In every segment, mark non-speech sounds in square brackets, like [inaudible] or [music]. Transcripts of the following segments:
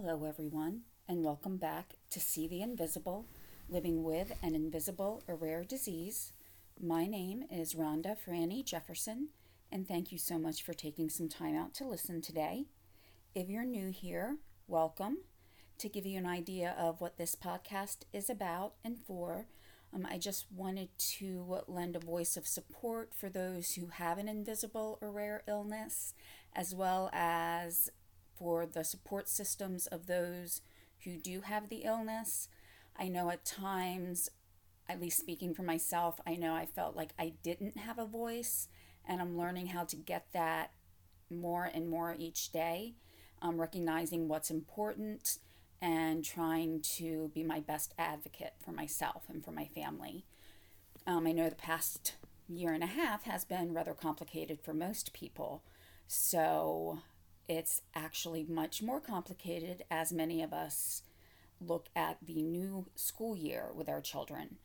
Hello, everyone, and welcome back to See the Invisible Living with an Invisible or Rare Disease. My name is Ronda Franny Jefferson, and thank you so much for taking some time out to listen today. If you're new here, welcome. To give you an idea of what this podcast is about and for, um, I just wanted to lend a voice of support for those who have an invisible or rare illness, as well as for the support systems of those who do have the illness. I know at times, at least speaking for myself, I know I felt like I didn't have a voice, and I'm learning how to get that more and more each day. Um, recognizing what's important and trying to be my best advocate for myself and for my family. Um, I know the past year and a half has been rather complicated for most people, so it's actually much more complicated as many of us look at the new school year with our children.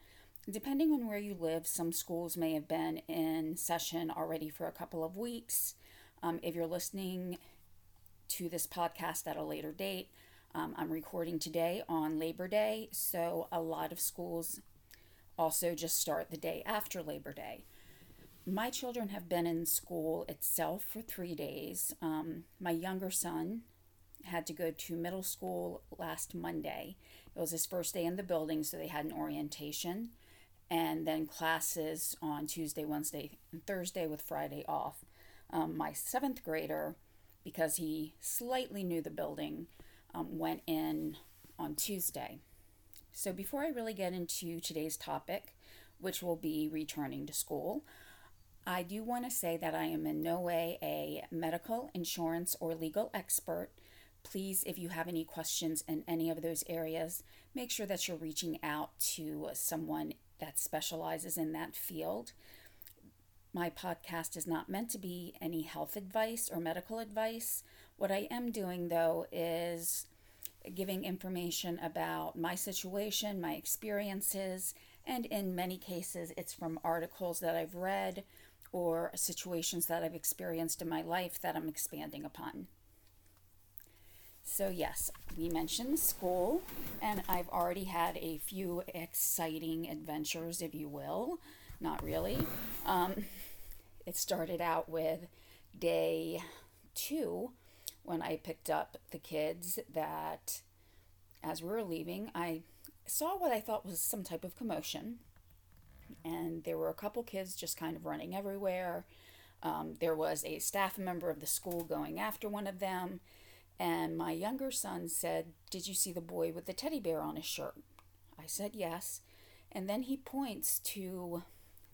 Depending on where you live, some schools may have been in session already for a couple of weeks. Um, if you're listening to this podcast at a later date, um, I'm recording today on Labor Day, so a lot of schools also just start the day after Labor Day my children have been in school itself for three days. Um, my younger son had to go to middle school last Monday. It was his first day in the building, so they had an orientation and then classes on Tuesday, Wednesday, and Thursday with Friday off. Um, my seventh grader, because he slightly knew the building, um, went in on Tuesday. So, before I really get into today's topic, which will be returning to school, I do want to say that I am in no way a medical, insurance, or legal expert. Please, if you have any questions in any of those areas, make sure that you're reaching out to someone that specializes in that field. My podcast is not meant to be any health advice or medical advice. What I am doing, though, is giving information about my situation, my experiences, and in many cases, it's from articles that I've read or situations that I've experienced in my life that I'm expanding upon. So, yes, we mentioned school, and I've already had a few exciting adventures, if you will. Not really. Um, it started out with day two when I picked up the kids that, as we were leaving, I saw what I thought was some type of commotion and there were a couple kids just kind of running everywhere. Um, there was a staff member of the school going after one of them, and my younger son said, Did you see the boy with the teddy bear on his shirt? I said, Yes. And then he points to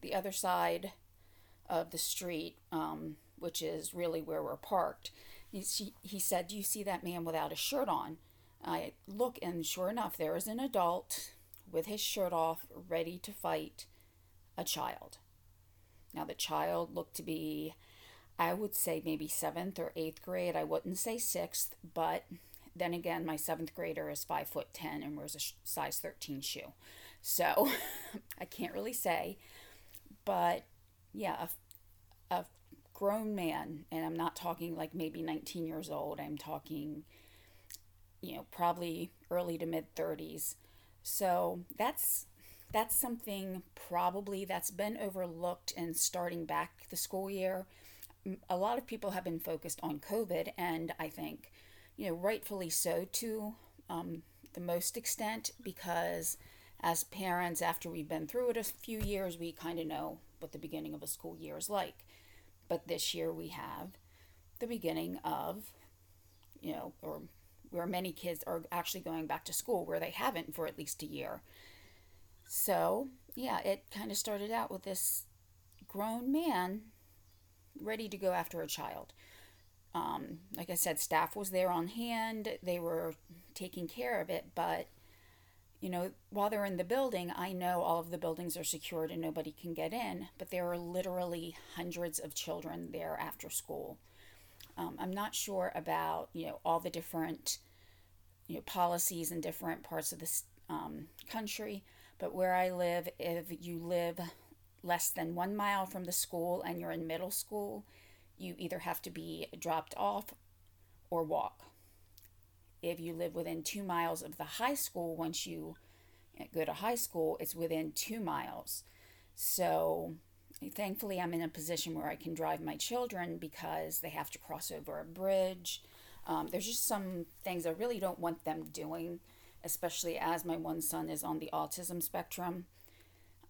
the other side of the street, um, which is really where we're parked. He, he said, Do you see that man without a shirt on? I look, and sure enough, there is an adult with his shirt off, ready to fight a child. Now, the child looked to be, I would say, maybe seventh or eighth grade. I wouldn't say sixth, but then again, my seventh grader is five foot ten and wears a size 13 shoe. So [laughs] I can't really say. But yeah, a, a grown man, and I'm not talking like maybe 19 years old, I'm talking, you know, probably early to mid 30s. So that's that's something probably that's been overlooked in starting back the school year. A lot of people have been focused on COVID, and I think, you know, rightfully so to um, the most extent, because as parents, after we've been through it a few years, we kind of know what the beginning of a school year is like. But this year we have the beginning of, you know, or where many kids are actually going back to school where they haven't for at least a year. So, yeah, it kind of started out with this grown man ready to go after a child. Um, like I said, staff was there on hand, they were taking care of it, but you know, while they're in the building, I know all of the buildings are secured and nobody can get in, but there are literally hundreds of children there after school. Um, I'm not sure about, you know, all the different, you know, policies in different parts of the um, country, but where I live, if you live less than one mile from the school and you're in middle school, you either have to be dropped off or walk. if you live within two miles of the high school, once you go to high school, it's within two miles. So thankfully, I'm in a position where I can drive my children because they have to cross over a bridge. Um, there's just some things I really don't want them doing, especially as my one son is on the autism spectrum.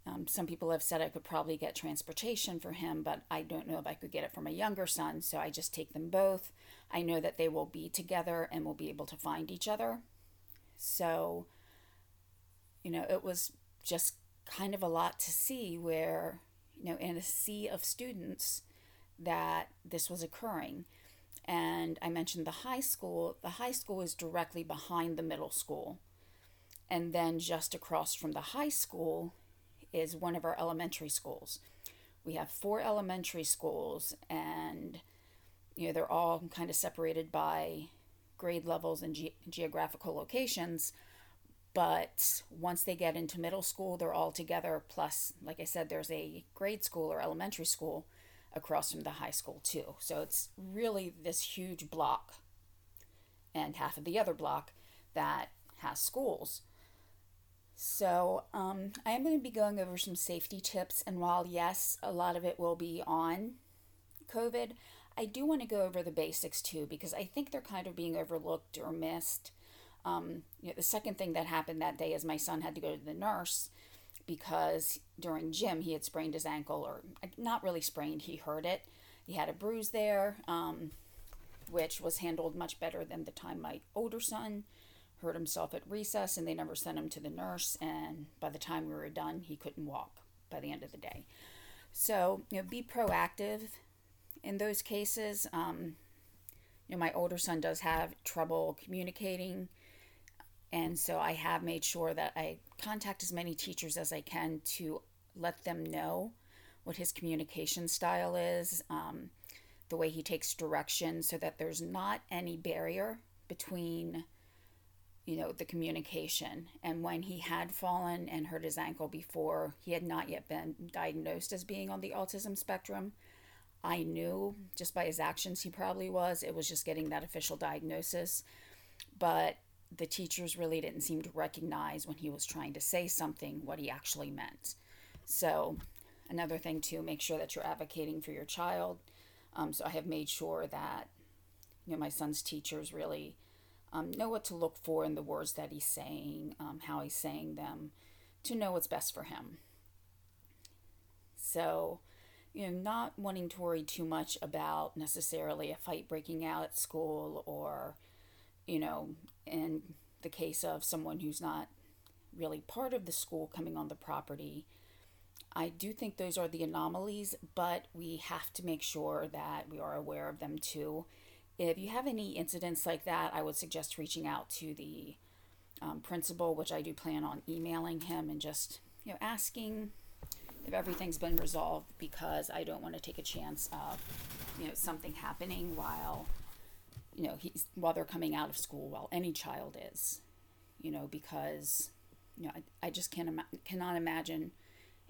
Um, some people have said I could probably get transportation for him, but I don't know if I could get it for my younger son, so I just take them both. I know that they will be together and will be able to find each other. So, you know, it was just kind of a lot to see where, you know, in a sea of students that this was occurring. And I mentioned the high school. The high school is directly behind the middle school. And then just across from the high school is one of our elementary schools. We have four elementary schools, and you know they're all kind of separated by grade levels and ge- geographical locations. But once they get into middle school, they're all together. Plus, like I said, there's a grade school or elementary school across from the high school, too. So it's really this huge block and half of the other block that has schools. So, um, I am going to be going over some safety tips, and while yes, a lot of it will be on COVID, I do want to go over the basics too because I think they're kind of being overlooked or missed. Um, you know, the second thing that happened that day is my son had to go to the nurse because during gym he had sprained his ankle, or not really sprained, he hurt it. He had a bruise there, um, which was handled much better than the time my older son hurt himself at recess and they never sent him to the nurse and by the time we were done he couldn't walk by the end of the day so you know be proactive in those cases um, you know my older son does have trouble communicating and so i have made sure that i contact as many teachers as i can to let them know what his communication style is um, the way he takes direction so that there's not any barrier between you know, the communication. And when he had fallen and hurt his ankle before, he had not yet been diagnosed as being on the autism spectrum. I knew just by his actions he probably was. It was just getting that official diagnosis. But the teachers really didn't seem to recognize when he was trying to say something what he actually meant. So, another thing to make sure that you're advocating for your child. Um, so, I have made sure that, you know, my son's teachers really um, know what to look for in the words that he's saying, um, how he's saying them, to know what's best for him. So, you know, not wanting to worry too much about necessarily a fight breaking out at school or, you know, in the case of someone who's not really part of the school coming on the property. I do think those are the anomalies, but we have to make sure that we are aware of them too if you have any incidents like that, I would suggest reaching out to the um, principal, which I do plan on emailing him and just you know asking if everything's been resolved because I don't want to take a chance of you know something happening while you know he's while they're coming out of school while any child is you know because you know I, I just can't ima- cannot imagine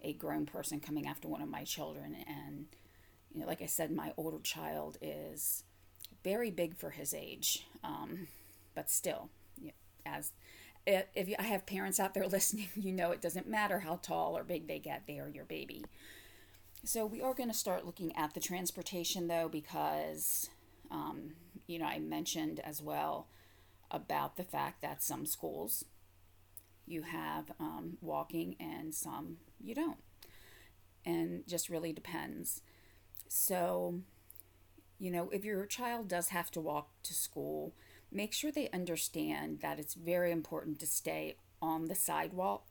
a grown person coming after one of my children and you know like I said my older child is very big for his age, um, but still, as if you, I have parents out there [laughs] listening, you know it doesn't matter how tall or big they get, they are your baby. So we are going to start looking at the transportation though, because um, you know I mentioned as well about the fact that some schools you have um, walking and some you don't, and just really depends. So you know, if your child does have to walk to school, make sure they understand that it's very important to stay on the sidewalk.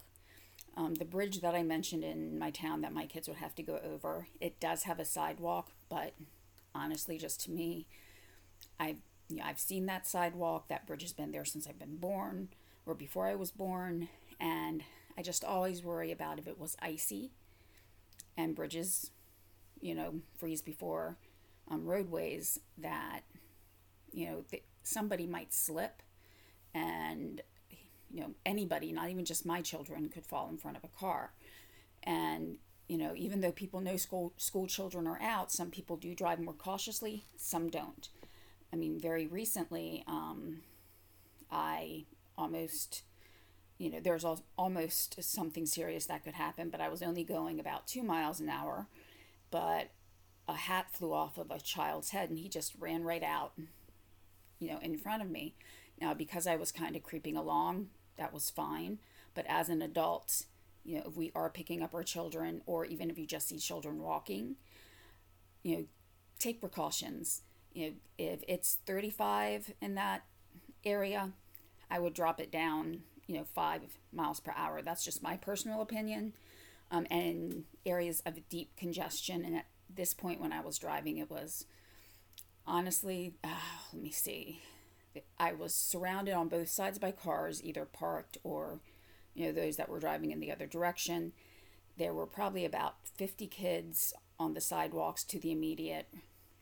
Um, the bridge that I mentioned in my town that my kids would have to go over, it does have a sidewalk, but honestly, just to me, I've you know, I've seen that sidewalk. That bridge has been there since I've been born or before I was born, and I just always worry about if it was icy and bridges, you know, freeze before um, roadways that you know th- somebody might slip and you know anybody not even just my children could fall in front of a car. And you know even though people know school school children are out some people do drive more cautiously some don't i mean very recently um, I almost, you know, there's almost something serious that could happen, but I was only going about two miles an hour. But a hat flew off of a child's head and he just ran right out, you know, in front of me. Now, because I was kind of creeping along, that was fine. But as an adult, you know, if we are picking up our children, or even if you just see children walking, you know, take precautions. You know, if it's 35 in that area, I would drop it down, you know, five miles per hour. That's just my personal opinion. Um, and areas of deep congestion, and at this point when I was driving, it was honestly, uh, let me see, I was surrounded on both sides by cars, either parked or, you know, those that were driving in the other direction. There were probably about 50 kids on the sidewalks to the immediate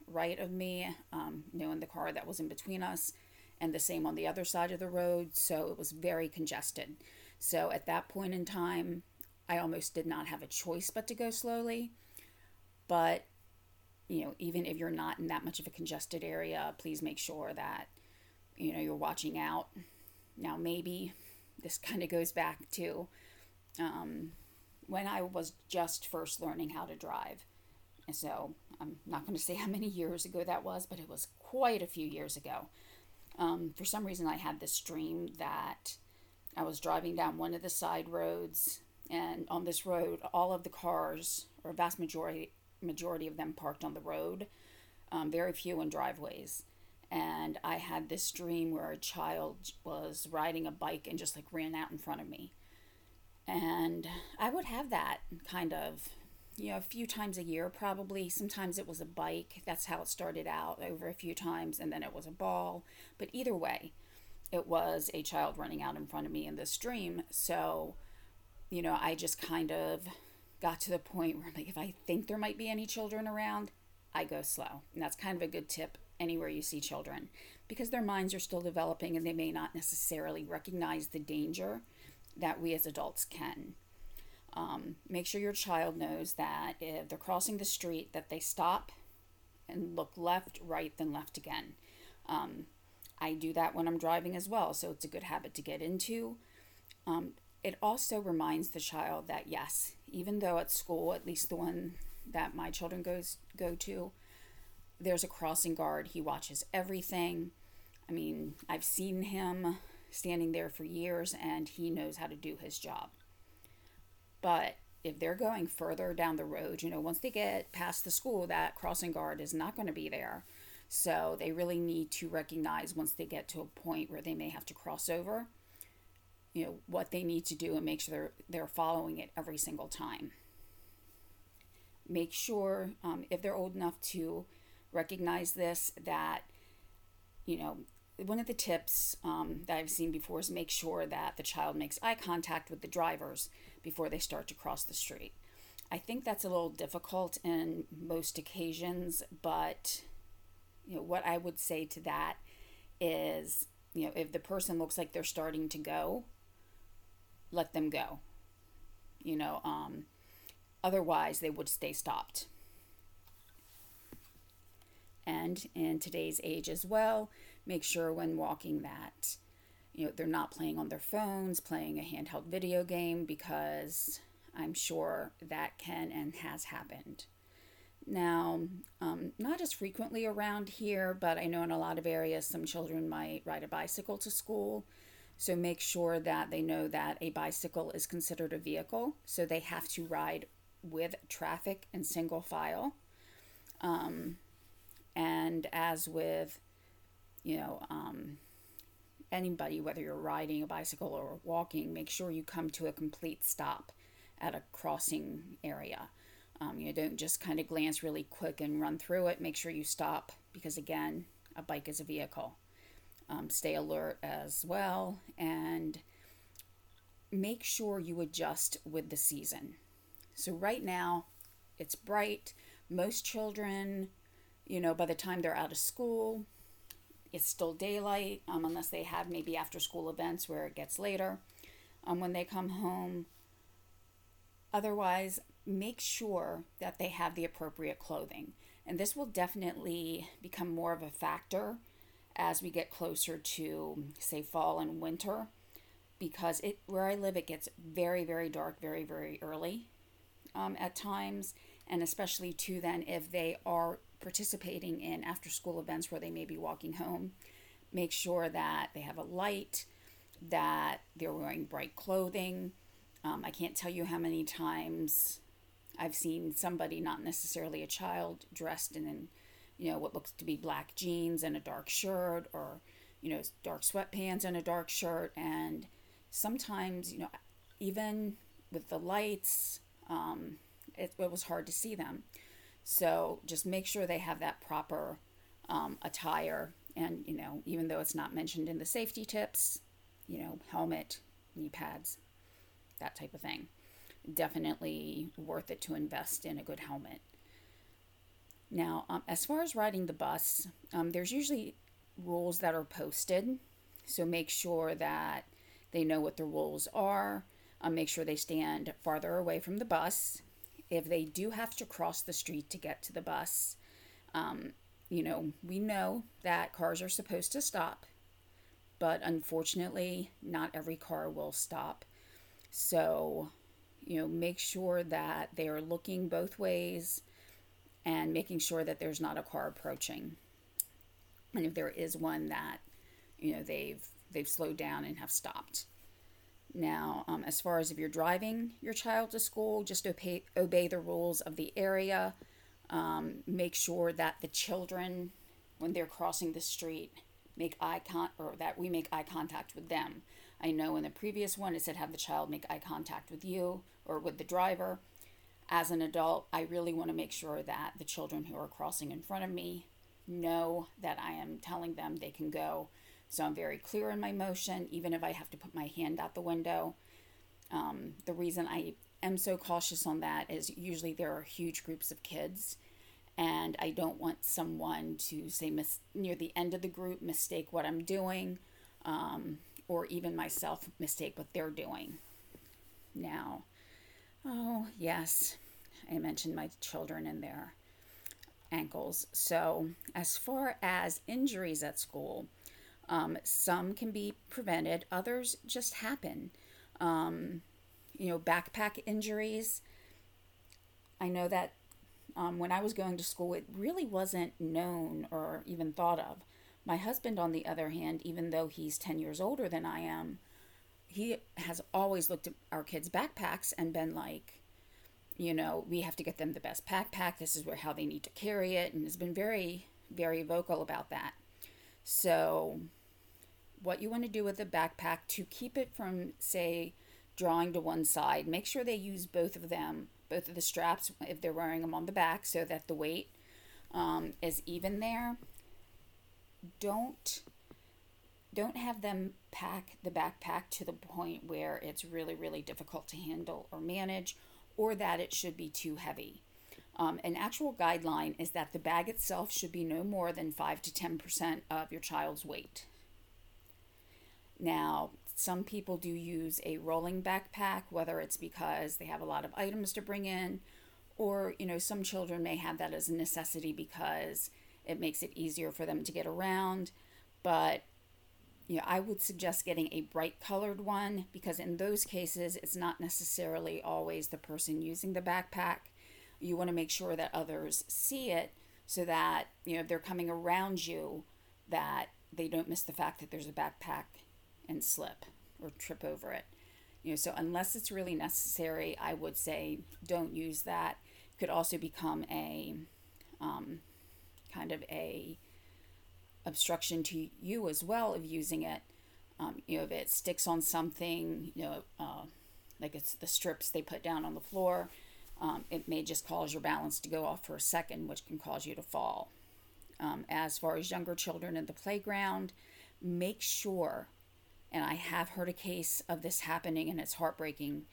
right of me, um, you know, in the car that was in between us, and the same on the other side of the road. So it was very congested. So at that point in time, I almost did not have a choice but to go slowly. But, you know, even if you're not in that much of a congested area, please make sure that, you know, you're watching out. Now, maybe this kind of goes back to um, when I was just first learning how to drive. So I'm not going to say [laughs] how many years ago that was, but it was quite a few years ago. Um, for some reason, I had this dream that I was driving down one of the side roads, and on this road, all of the cars, or a vast majority majority of them, parked on the road. Um, very few in driveways. And I had this dream where a child was riding a bike and just like ran out in front of me. And I would have that kind of you know, a few times a year probably. Sometimes it was a bike. That's how it started out over a few times, and then it was a ball. But either way, it was a child running out in front of me in this dream. So, you know, I just kind of got to the point where, like, if I think there might be any children around, I go slow. And that's kind of a good tip anywhere you see children because their minds are still developing and they may not necessarily recognize the danger that we as adults can. Um, make sure your child knows that if they're crossing the street, that they stop and look left, right, then left again. Um, I do that when I'm driving as well, so it's a good habit to get into. Um, it also reminds the child that yes, even though at school, at least the one that my children goes go to, there's a crossing guard. He watches everything. I mean, I've seen him standing there for years, and he knows how to do his job. But if they're going further down the road, you know, once they get past the school, that crossing guard is not going to be there. So they really need to recognize once they get to a point where they may have to cross over, you know, what they need to do and make sure they're, they're following it every single time. Make sure, um, if they're old enough to recognize this, that, you know, one of the tips um, that I've seen before is make sure that the child makes eye contact with the drivers before they start to cross the street. I think that's a little difficult in most occasions, but you know what I would say to that is, you know, if the person looks like they're starting to go, let them go. You know, um, otherwise they would stay stopped. And in today's age as well, make sure when walking that you know they're not playing on their phones playing a handheld video game because i'm sure that can and has happened. Now um, not as frequently around here but i know in a lot of areas some children might ride a bicycle to school. So make sure that they know that a bicycle is considered a vehicle. So they have to ride with traffic and single file. Um, and as with you know um, anybody, whether you're riding a bicycle or walking, make sure you come to a complete stop at a crossing area. Um, you don't just kind of glance really quick and run through it. Make sure you stop because, again, a bike is a vehicle. Um, stay alert as well and make sure you adjust with the season. So, right now, it's bright. Most children, you know, by the time they're out of school, it's still daylight um, unless they have maybe after school events where it gets later um, when they come home. Otherwise, make sure that they have the appropriate clothing. And this will definitely become more of a factor as we get closer to, say, fall and winter. because it where I live it gets very very dark very very early um, at times and especially too then if they are participating in after school events where they may be walking home make sure that they have a light that they're wearing bright clothing um, i can't tell you how many times i've seen somebody not necessarily a child dressed in you know what looks to be black jeans and a dark shirt or you know dark sweatpants and a dark shirt and sometimes you know even with the lights um, it, it was hard to see them. So just make sure they have that proper um, attire. And, you know, even though it's not mentioned in the safety tips, you know, helmet, knee pads, that type of thing. Definitely worth it to invest in a good helmet. Now, um, as far as riding the bus, um, there's usually rules that are posted. So make sure that they know what the rules are. Um, make sure they stand farther away from the bus if they do have to cross the street to get to the bus, um, you know, we know that cars are supposed to stop, but unfortunately, not every car will stop. So, you know, make sure that they are looking both ways and making sure that there's not a car approaching. And if there is one that, you know, they've they've slowed down and have stopped. Now, um, as far as if you're driving your child to school, just obey, obey the rules of the area. Um, make sure that the children, when they're crossing the street, make eye con or that we make eye contact with them. I know in the previous one it said have the child make eye contact with you or with the driver. As an adult, I really want to make sure that the children who are crossing in front of me know that I am telling them they can go so I'm very clear in my motion, even if I have to put my hand out the window. Um, the reason I am so cautious on that is usually there are huge groups of kids, and I don't want someone to say mis- near the end of the group mistake what I'm doing, um, or even myself mistake what they're doing. Now, oh yes, I mentioned my children and their ankles. So, as far as injuries at school, um, some can be prevented, others just happen. Um, you know, backpack injuries. I know that um, when I was going to school, it really wasn't known or even thought of. My husband, on the other hand, even though he's 10 years older than I am, he has always looked at our kids' backpacks and been like, you know, we have to get them the best backpack. This is where how they need to carry it, and has been very, very vocal about that. So, what you want to do with the backpack to keep it from, say, drawing to one side, make sure they use both of them, both of the straps, if they're wearing them on the back, so that the weight um, is even there. Don't don't have them pack the backpack to the point where it's really really difficult to handle or manage or that it should be too heavy um, an actual guideline is that the bag itself should be no more than 5 to 10% of your child's weight. Now, some people do use a rolling backpack, whether it's because they have a lot of items to bring in, or, you know, some children may have that as a necessity because it makes it easier for them to get around. But, you know, I would suggest getting a bright colored one because in those cases, it's not necessarily always the person using the backpack you want to make sure that others see it so that you know if they're coming around you that they don't miss the fact that there's a backpack and slip or trip over it. You know so unless it's really necessary i would say don't use that. It could also become a um, kind of a obstruction to you as well of using it. Um, you know if it sticks on something you know uh, like it's the strips they put down on the floor um, it may just cause your balance to go off for a second, which can cause you to fall. Um, as far as younger children in the playground, make sure, and I have heard a case of this happening and it's heartbreaking.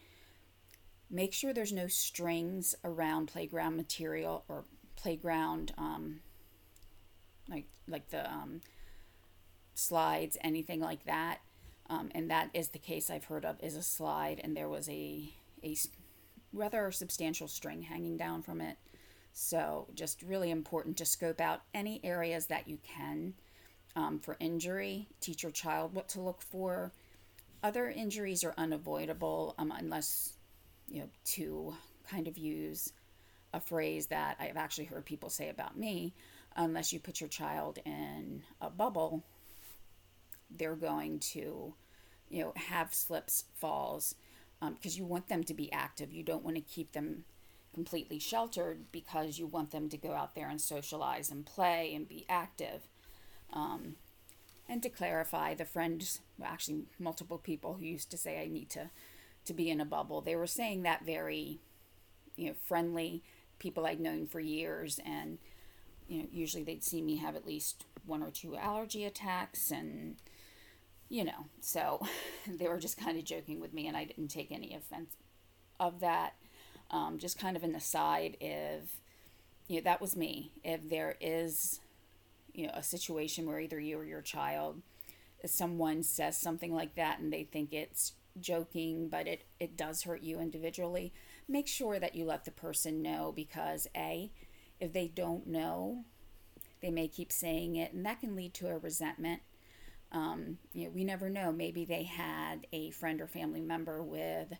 Make sure there's no strings around playground material or playground, um, like like the um, slides, anything like that. Um, and that is the case I've heard of is a slide, and there was a a rather substantial string hanging down from it. So, just really important to scope out any areas that you can um, for injury, teach your child what to look for. other injuries are unavoidable um, unless, you know, to kind of use a phrase that I've actually heard people say about me unless you put your child in a bubble, they're going to, you know, have slips, falls, because um, you want them to be active. You don't want to keep them completely sheltered because you want them to go out there and socialize and play and be active. Um, and to clarify, the friends, well, actually multiple people who used to say I need to, to be in a bubble, they were saying that very, you know, friendly people I'd known for years, and you know, usually they'd see me have at least one or two allergy attacks, and you know, so [laughs] they were just kind of joking with me, and I didn't take any offense of that. Um, just kind of an aside, if you know, that was me. If there is you know a situation where either you or your child someone says something like that and they think it's joking but it it does hurt you individually make sure that you let the person know because a if they don't know they may keep saying it and that can lead to a resentment. Um, you know we never know. Maybe they had a friend or family member with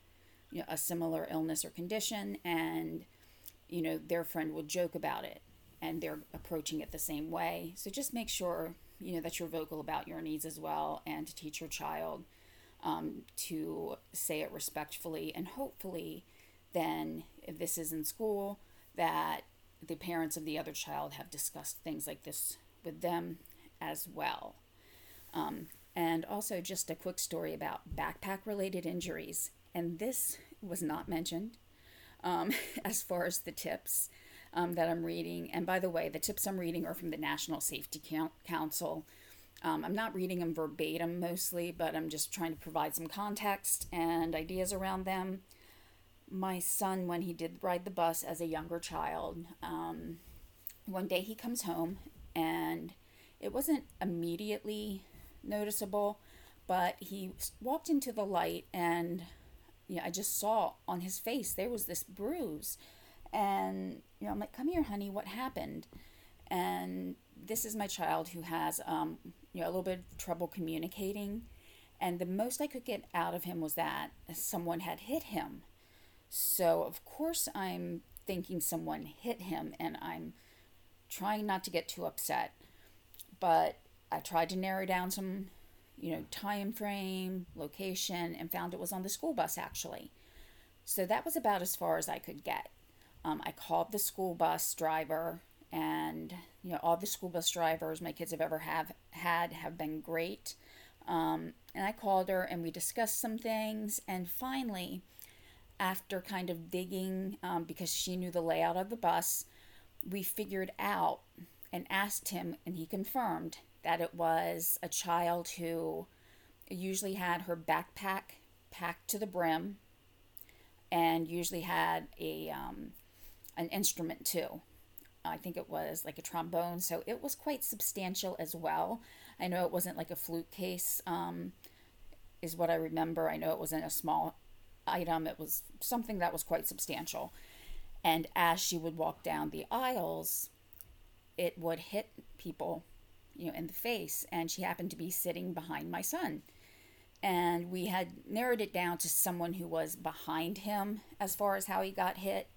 you know a similar illness or condition and you know their friend would joke about it and they're approaching it the same way. So just make sure you know that you're vocal about your needs as well, and to teach your child um, to say it respectfully, and hopefully, then if this is in school, that the parents of the other child have discussed things like this with them as well. Um, and also, just a quick story about backpack related injuries. And this was not mentioned um, [laughs] as far as the tips um, that I'm reading. And by the way, the tips I'm reading are from the National Safety Council. Um, I'm not reading them verbatim mostly, but I'm just trying to provide some context and ideas around them. My son, when he did ride the bus as a younger child, um, one day he comes home and it wasn't immediately noticeable, but he walked into the light and know, I just saw on his face there was this bruise and, you know, I'm like, come here, honey, what happened? And this is my child who has, um, you know, a little bit of trouble communicating. And the most I could get out of him was that someone had hit him. So, of course, I'm thinking someone hit him and I'm trying not to get too upset. But I tried to narrow down some, you know, time frame, location, and found it was on the school bus actually. So that was about as far as I could get. Um, I called the school bus driver, and you know all the school bus drivers my kids have ever have had have been great. Um, and I called her, and we discussed some things, and finally, after kind of digging, um, because she knew the layout of the bus, we figured out and asked him, and he confirmed that it was a child who usually had her backpack packed to the brim and usually had a um, an instrument too. I think it was like a trombone, so it was quite substantial as well. I know it wasn't like a flute case, um, is what I remember. I know it wasn't a small item, it was something that was quite substantial. And as she would walk down the aisles, it would hit people, you know, in the face. And she happened to be sitting behind my son. And we had narrowed it down to someone who was behind him as far as how he got hit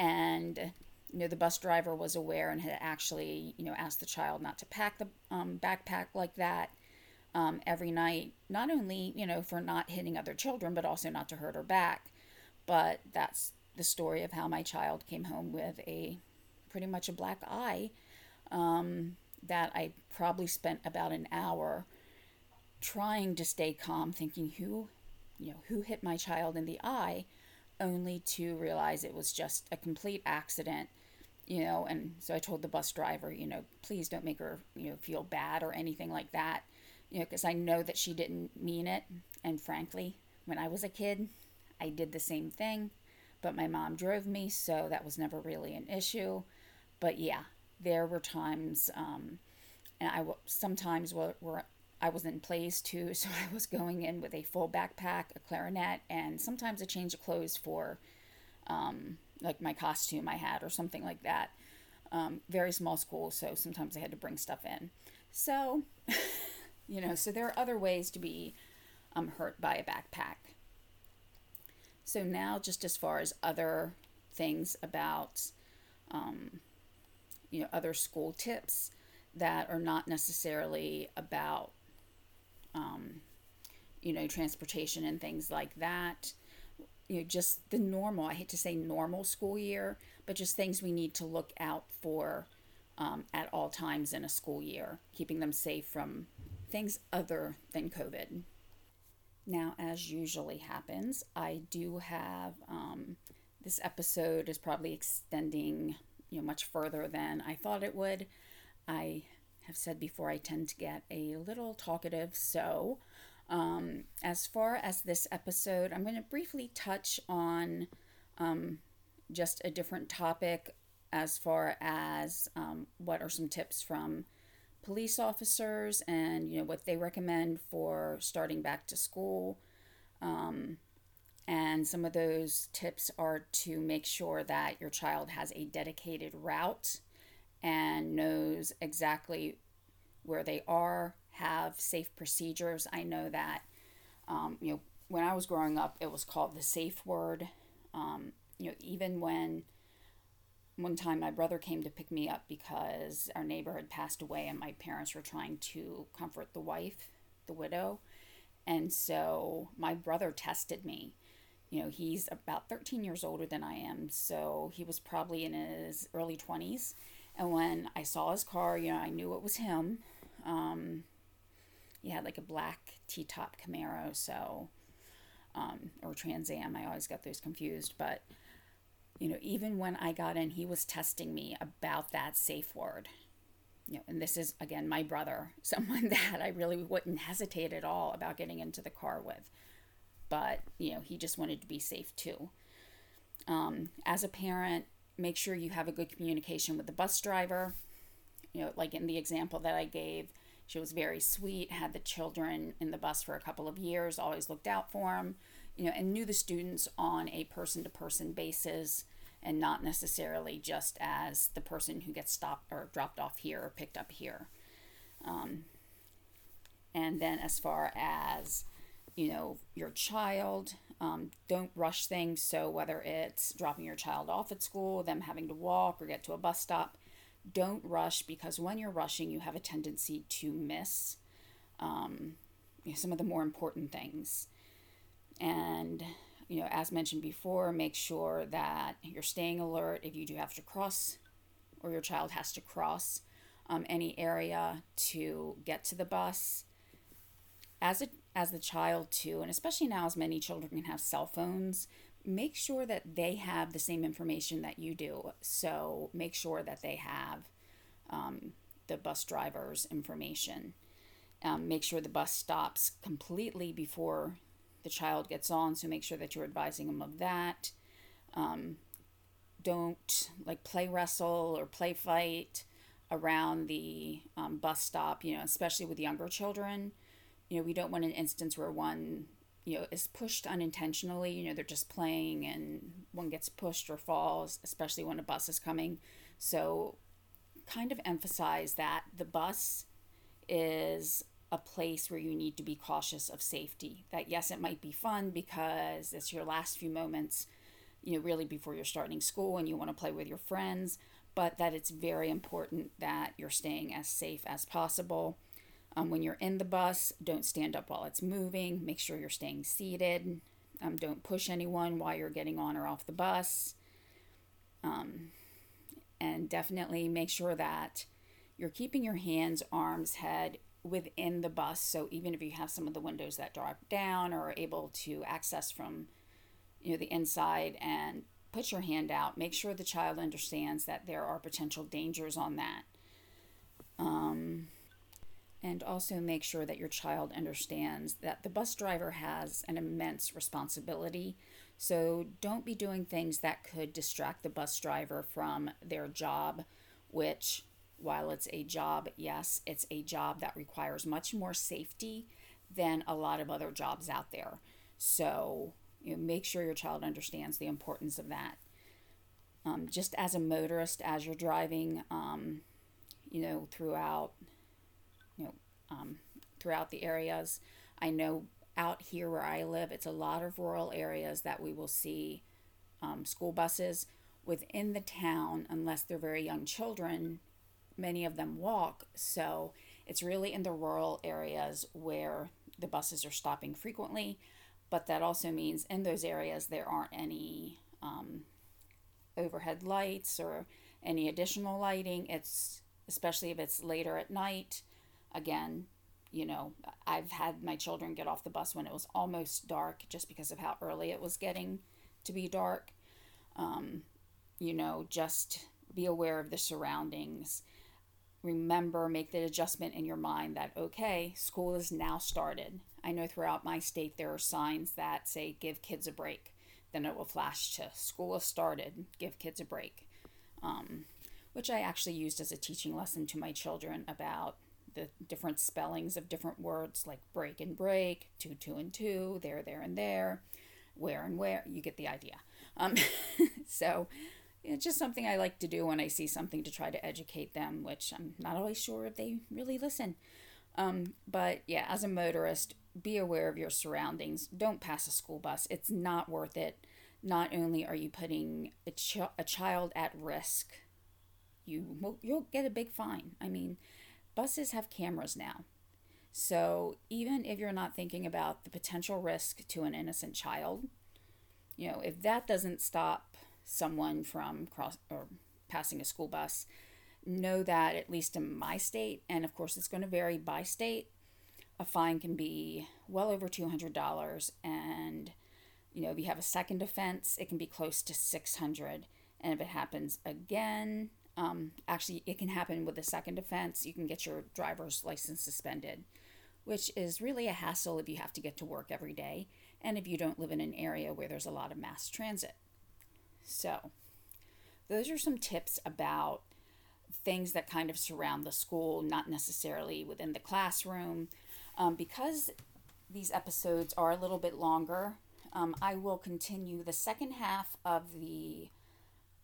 and you know the bus driver was aware and had actually you know asked the child not to pack the um, backpack like that um, every night not only you know for not hitting other children but also not to hurt her back. But that's the story of how my child came home with a pretty much a black eye um, that i probably spent about an hour trying to stay calm thinking who you know who hit my child in the eye only to realize it was just a complete accident you know and so i told the bus driver you know please don't make her you know feel bad or anything like that you know because i know that she didn't mean it. And frankly when i was a kid i did the same thing but my mom drove me so that was never really an issue. But yeah there were times um, and i sometimes were, were I was in plays too, [laughs] so I was going in with a full backpack, a clarinet, and sometimes a change of clothes for um, like my costume I had or something like that. Um, very small school, so sometimes I had to bring stuff in. So, [laughs] you know, so there are other ways to be um, hurt by a backpack. So, now just as far as other things about, um, you know, other school tips that are not necessarily about, um, you know, transportation and things like that. You know, just the normal, I hate to say normal school year, but just things we need to look out for um, at all times in a school year, keeping them safe from things other than COVID. Now, as usually happens, I do have um, this episode is probably extending you know much further than I thought it would. I have said before I tend to get a little talkative, so um, as far as this episode, I'm going to briefly touch on um, just a different topic as far as um, what are some tips from police officers and you know what they recommend for starting back to school. Um, and some of those tips are to make sure that your child has a dedicated route and knows exactly where they are have safe procedures i know that um, you know when i was growing up it was called the safe word um, you know even when one time my brother came to pick me up because our neighbor had passed away and my parents were trying to comfort the wife, the widow. And so my brother tested me. You know, he's about 13 years older than I am, so he was probably in his early 20s. And when I saw his car, you know, I knew it was him. Um, he had like a black T top Camaro, so, um, or Trans Am. I always got those confused. But you know, even when I got in, he was testing me about that safe word. You know, and this is again my brother, [laughs] someone that I really wouldn't hesitate at all about getting into the car with. But you know, he just wanted to be safe too. Um, as a parent, make sure you have a good communication with the bus driver. You know, like in the example that I gave, she was very sweet, had the children in the bus for a couple of years, always looked out for them, you know, and knew the students on a person to person basis and not necessarily just as the person who gets stopped or dropped off here or picked up here. Um, and then, as far as you know, your child, um, don't rush things. So, whether it's dropping your child off at school, them having to walk or get to a bus stop, don't rush because when you're rushing, you have a tendency to miss um, you know, some of the more important things. And you know, as mentioned before, make sure that you're staying alert if you do have to cross or your child has to cross um, any area to get to the bus. As a as the child too, and especially now as many children can have cell phones, make sure that they have the same information that you do. So make sure that they have um, the bus driver's information. Um, make sure the bus stops completely before the child gets on, so make sure that you're advising them of that. Um, don't like play wrestle or play fight around the um, bus stop, you know, especially with younger children. You know, we don't want an instance where one, you know, is pushed unintentionally. You know, they're just playing and one gets pushed or falls, especially when a bus is coming. So, kind of emphasize that the bus is a place where you need to be cautious of safety. That yes, it might be fun because it's your last few moments, you know, really before you're starting school and you want to play with your friends, but that it's very important that you're staying as safe as possible. Um, when you're in the bus, don't stand up while it's moving. Make sure you're staying seated. Um, don't push anyone while you're getting on or off the bus. Um, and definitely make sure that you're keeping your hands, arms, head within the bus. So even if you have some of the windows that drop down or are able to access from you know the inside and put your hand out, make sure the child understands that there are potential dangers on that. Um, and also make sure that your child understands that the bus driver has an immense responsibility. So don't be doing things that could distract the bus driver from their job, which while it's a job, yes, it's a job that requires much more safety than a lot of other jobs out there. So, you know, make sure your child understands the importance of that. Um, just as a motorist, as you're driving, um, you know, throughout, um, throughout the areas, I know out here where I live, it's a lot of rural areas that we will see um, school buses within the town, unless they're very young children. Many of them walk, so it's really in the rural areas where the buses are stopping frequently. But that also means in those areas there aren't any um, overhead lights or any additional lighting. It's especially if it's later at night. Again, you know, I've had my children get off the bus when it was almost dark just because of how early it was getting to be dark. Um, you know, just be aware of the surroundings. Remember, make the adjustment in your mind that, okay, school is now started. I know throughout my state there are signs that say, give kids a break. Then it will flash to school is started, give kids a break. Um, which I actually used as a teaching lesson to my children about the different spellings of different words like break and break, two, two, and two, there, there, and there, where and where. You get the idea. Um, [laughs] so it's just something I like to do when I see something to try to educate them, which I'm not always sure if they really listen. Um, but yeah, as a motorist, be aware of your surroundings. Don't pass a school bus. It's not worth it. Not only are you putting a, ch- a child at risk, you you'll get a big fine. I mean, buses have cameras now. So even if you're not thinking about the potential risk to an innocent child, you know, if that doesn't stop someone from cross or passing a school bus, know that at least in my state, and of course it's going to vary by state, a fine can be well over $200 and you know, if you have a second offense, it can be close to 600 and if it happens again, um, actually, it can happen with a second offense. You can get your driver's license suspended, which is really a hassle if you have to get to work every day and if you don't live in an area where there's a lot of mass transit. So, those are some tips about things that kind of surround the school, not necessarily within the classroom. Um, because these episodes are a little bit longer, um, I will continue the second half of the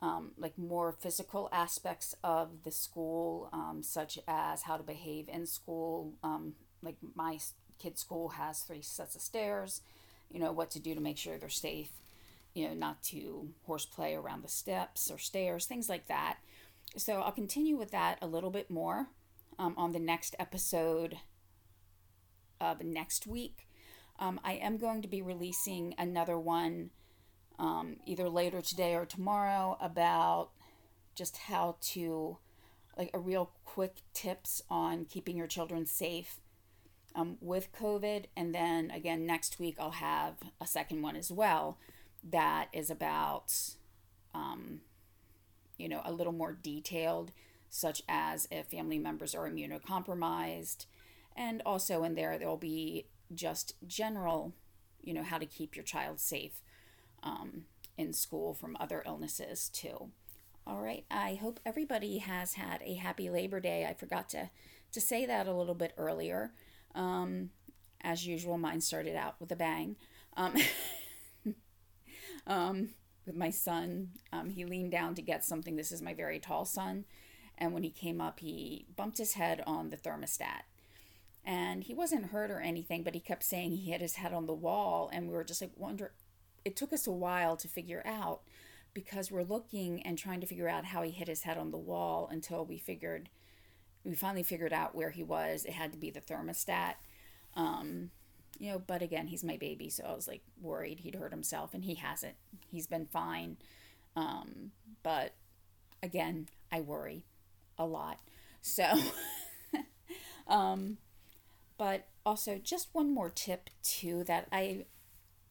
um, like more physical aspects of the school, um, such as how to behave in school. Um, like my kid's school has three sets of stairs, you know, what to do to make sure they're safe, you know, not to horseplay around the steps or stairs, things like that. So I'll continue with that a little bit more um, on the next episode of next week. Um, I am going to be releasing another one um, either later today or tomorrow about just how to like a real quick tips on keeping your children safe um, with COVID. And then again, next week I'll have a second one as well that is about, um, you know, a little more detailed, such as if family members are immunocompromised. And also in there, there'll be just general, you know, how to keep your child safe um, in school from other illnesses too. All right, I hope everybody has had a happy Labor Day. I forgot to, to say that a little bit earlier. Um, as usual, mine started out with a bang. Um, [laughs] um, with my son, um, he leaned down to get something. This is my very tall son. And when he came up, he bumped his head on the thermostat. And he wasn't hurt or anything, but he kept saying he hit his head on the wall. And we were just like, wonder, it took us a while to figure out because we're looking and trying to figure out how he hit his head on the wall until we figured we finally figured out where he was. It had to be the thermostat. Um, you know but again he's my baby so i was like worried he'd hurt himself and he hasn't. He's been fine. Um, but again i worry a lot. So [laughs] um, but also just one more tip too that i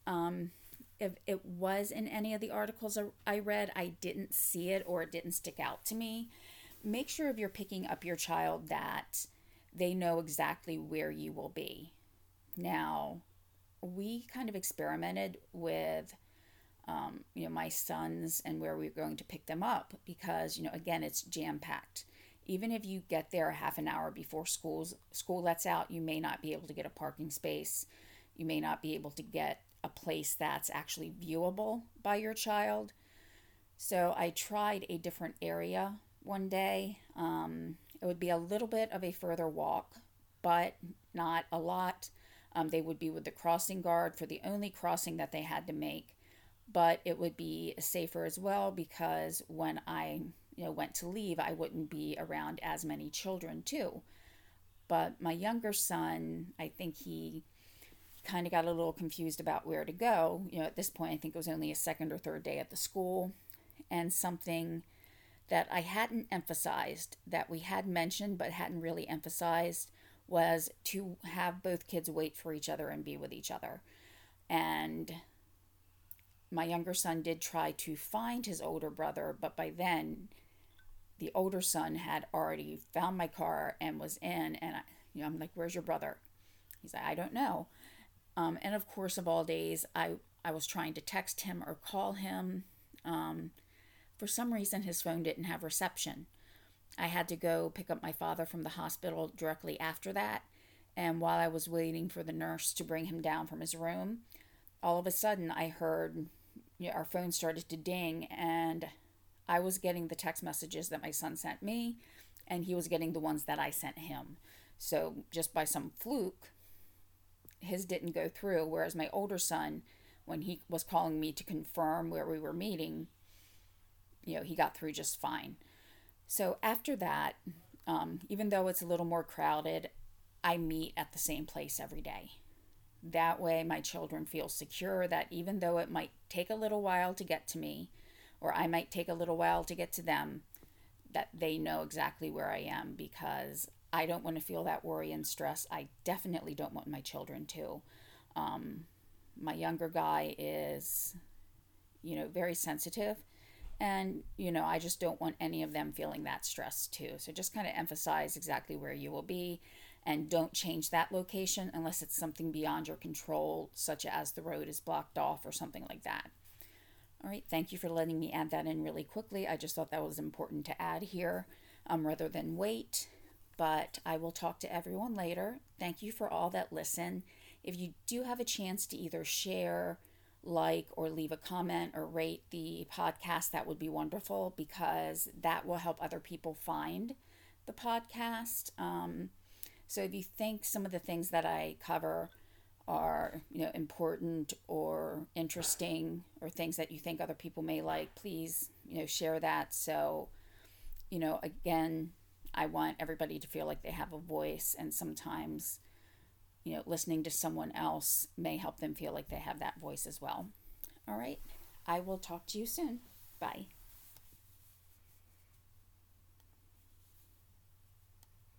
um, if it was in any of the articles I read, I didn't see it or it didn't stick out to me. Make sure if you're picking up your child that they know exactly where you will be. Now, we kind of experimented with, um, you know, my sons and where we are going to pick them up because, you know, again, it's jam packed. Even if you get there half an hour before school's school lets out, you may not be able to get a parking space. You may not be able to get a place that's actually viewable by your child. So I tried a different area one day. Um, it would be a little bit of a further walk, but not a lot. Um, they would be with the crossing guard for the only crossing that they had to make, but it would be safer as well because when I you know went to leave, I wouldn't be around as many children too. But my younger son, I think he kind of got a little confused about where to go. You know, at this point, I think it was only a second or third day at the school, and something that I hadn't emphasized, that we had mentioned but hadn't really emphasized, was to have both kids wait for each other and be with each other. And my younger son did try to find his older brother, but by then the older son had already found my car and was in. And I, you know, I'm like, "Where's your brother?" He's like, "I don't know." Um, and of course, of all days, I I was trying to text him or call him. Um, for some reason, his phone didn't have reception. I had to go pick up my father from the hospital directly after that. And while I was waiting for the nurse to bring him down from his room, all of a sudden I heard you know, our phone started to ding, and I was getting the text messages that my son sent me, and he was getting the ones that I sent him. So just by some fluke, his didn't go through, whereas my older son, when he was calling me to confirm where we were meeting, you know, he got through just fine. So after that, um, even though it's a little more crowded, I meet at the same place every day. That way, my children feel secure that even though it might take a little while to get to me, or I might take a little while to get to them, that they know exactly where I am because I don't want to feel that worry and stress. I definitely don't want my children to. Um, my younger guy is, you know, very sensitive and, you know, I just don't want any of them feeling that stress too. So just kind of emphasize exactly where you will be and don't change that location unless it's something beyond your control, such as the road is blocked off or something like that. All right, thank you for letting me add that in really quickly. I just thought that was important to add here um, rather than wait. But I will talk to everyone later. Thank you for all that listen. If you do have a chance to either share, like or leave a comment or rate the podcast, that would be wonderful because that will help other people find the podcast. Um, so if you think some of the things that I cover are you know important or interesting or things that you think other people may like, please you know share that. So you know again, I want everybody to feel like they have a voice, and sometimes you know, listening to someone else may help them feel like they have that voice as well. All right. I will talk to you soon. Bye.